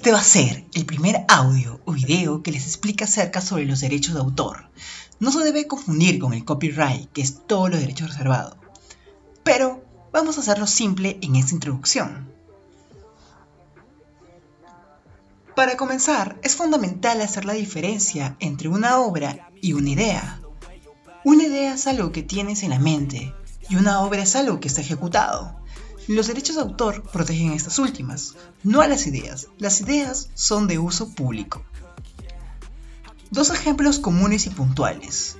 Este va a ser el primer audio o video que les explica acerca sobre los derechos de autor. No se debe confundir con el copyright, que es todo los derechos reservados. Pero vamos a hacerlo simple en esta introducción. Para comenzar, es fundamental hacer la diferencia entre una obra y una idea. Una idea es algo que tienes en la mente y una obra es algo que está ejecutado. Los derechos de autor protegen estas últimas, no a las ideas. Las ideas son de uso público. Dos ejemplos comunes y puntuales.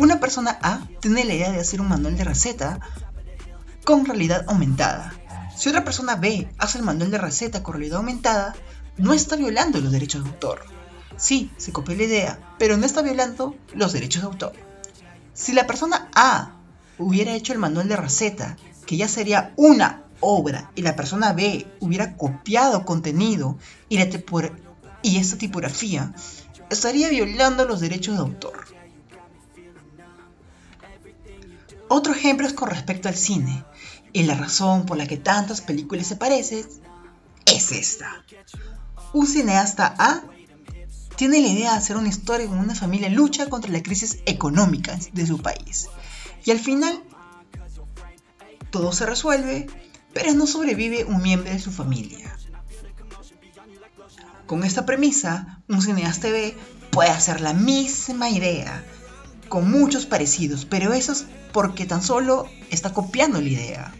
Una persona A tiene la idea de hacer un manual de receta con realidad aumentada. Si otra persona B hace el manual de receta con realidad aumentada, no está violando los derechos de autor. Sí, se copió la idea, pero no está violando los derechos de autor. Si la persona A hubiera hecho el manual de receta, ya sería una obra, y la persona B hubiera copiado contenido y esta tipografía, estaría violando los derechos de autor. Otro ejemplo es con respecto al cine, y la razón por la que tantas películas se parecen es esta. Un cineasta A tiene la idea de hacer una historia con una familia lucha contra la crisis económica de su país. Y al final, todo se resuelve, pero no sobrevive un miembro de su familia. Con esta premisa, un cineasta B puede hacer la misma idea, con muchos parecidos, pero eso es porque tan solo está copiando la idea.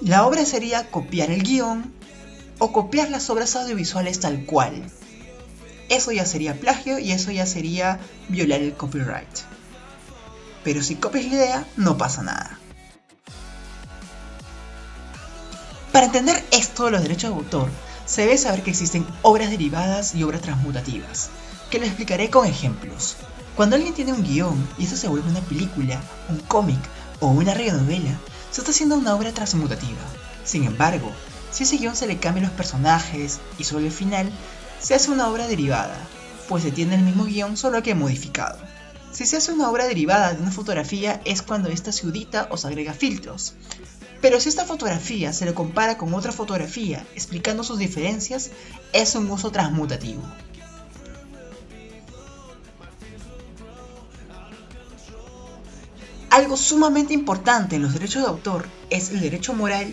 La obra sería copiar el guion o copiar las obras audiovisuales tal cual. Eso ya sería plagio y eso ya sería violar el copyright. Pero si copias la idea, no pasa nada. Para entender esto de los derechos de autor, se debe saber que existen obras derivadas y obras transmutativas, que lo explicaré con ejemplos. Cuando alguien tiene un guion y eso se vuelve una película, un cómic o una radionovela, se está haciendo una obra transmutativa. Sin embargo, si ese guion se le cambian los personajes y sobre el final, se hace una obra derivada, pues se tiene el mismo guion solo que modificado. Si se hace una obra derivada de una fotografía es cuando ésta se audita o se agrega filtros. Pero si esta fotografía se le compara con otra fotografía explicando sus diferencias, es un uso transmutativo. Algo sumamente importante en los derechos de autor es el derecho moral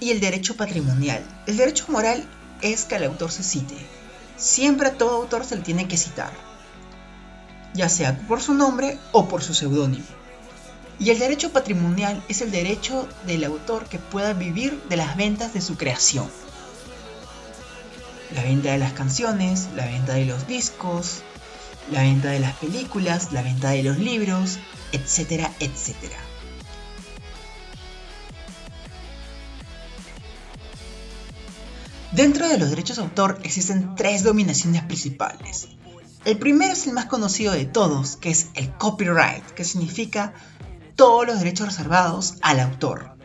y el derecho patrimonial. El derecho moral es que el autor se cite. Siempre a todo autor se le tiene que citar, ya sea por su nombre o por su seudónimo. Y el derecho patrimonial es el derecho del autor que pueda vivir de las ventas de su creación. La venta de las canciones, la venta de los discos, la venta de las películas, la venta de los libros, etcétera, etcétera. Dentro de los derechos de autor existen tres dominaciones principales. El primero es el más conocido de todos, que es el copyright, que significa todos los derechos reservados al autor.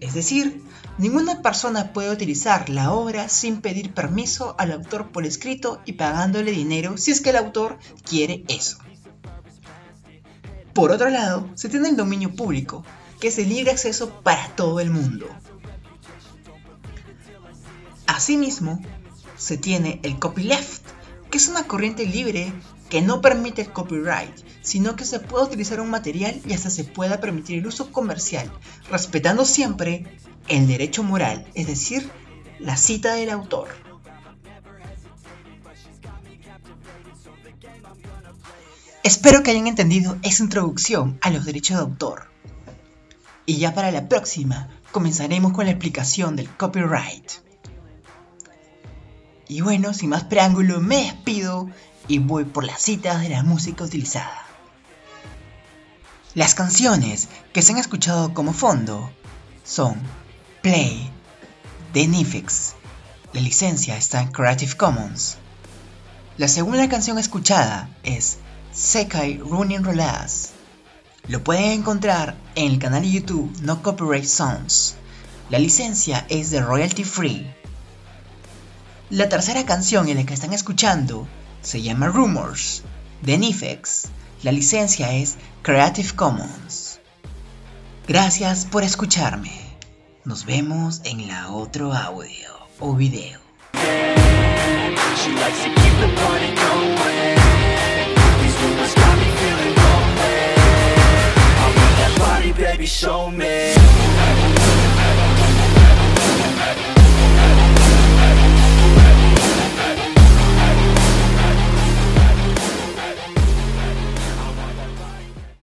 Es decir, ninguna persona puede utilizar la obra sin pedir permiso al autor por escrito y pagándole dinero si es que el autor quiere eso. Por otro lado, se tiene el dominio público, que es el libre acceso para todo el mundo. Asimismo, se tiene el copyleft, que es una corriente libre que no permite el copyright, sino que se puede utilizar un material y hasta se pueda permitir el uso comercial, respetando siempre el derecho moral, es decir, la cita del autor. Espero que hayan entendido esa introducción a los derechos de autor. Y ya para la próxima comenzaremos con la explicación del copyright. Y bueno, sin más preámbulo, me despido y voy por las citas de la música utilizada. Las canciones que se han escuchado como fondo son Play de Nifix. La licencia está en Creative Commons. La segunda canción escuchada es Sekai Running Rolas. Lo pueden encontrar en el canal de YouTube No Copyright Songs. La licencia es de royalty free. La tercera canción en la que están escuchando se llama Rumors de Nifex. La licencia es Creative Commons. Gracias por escucharme. Nos vemos en la otro audio o video.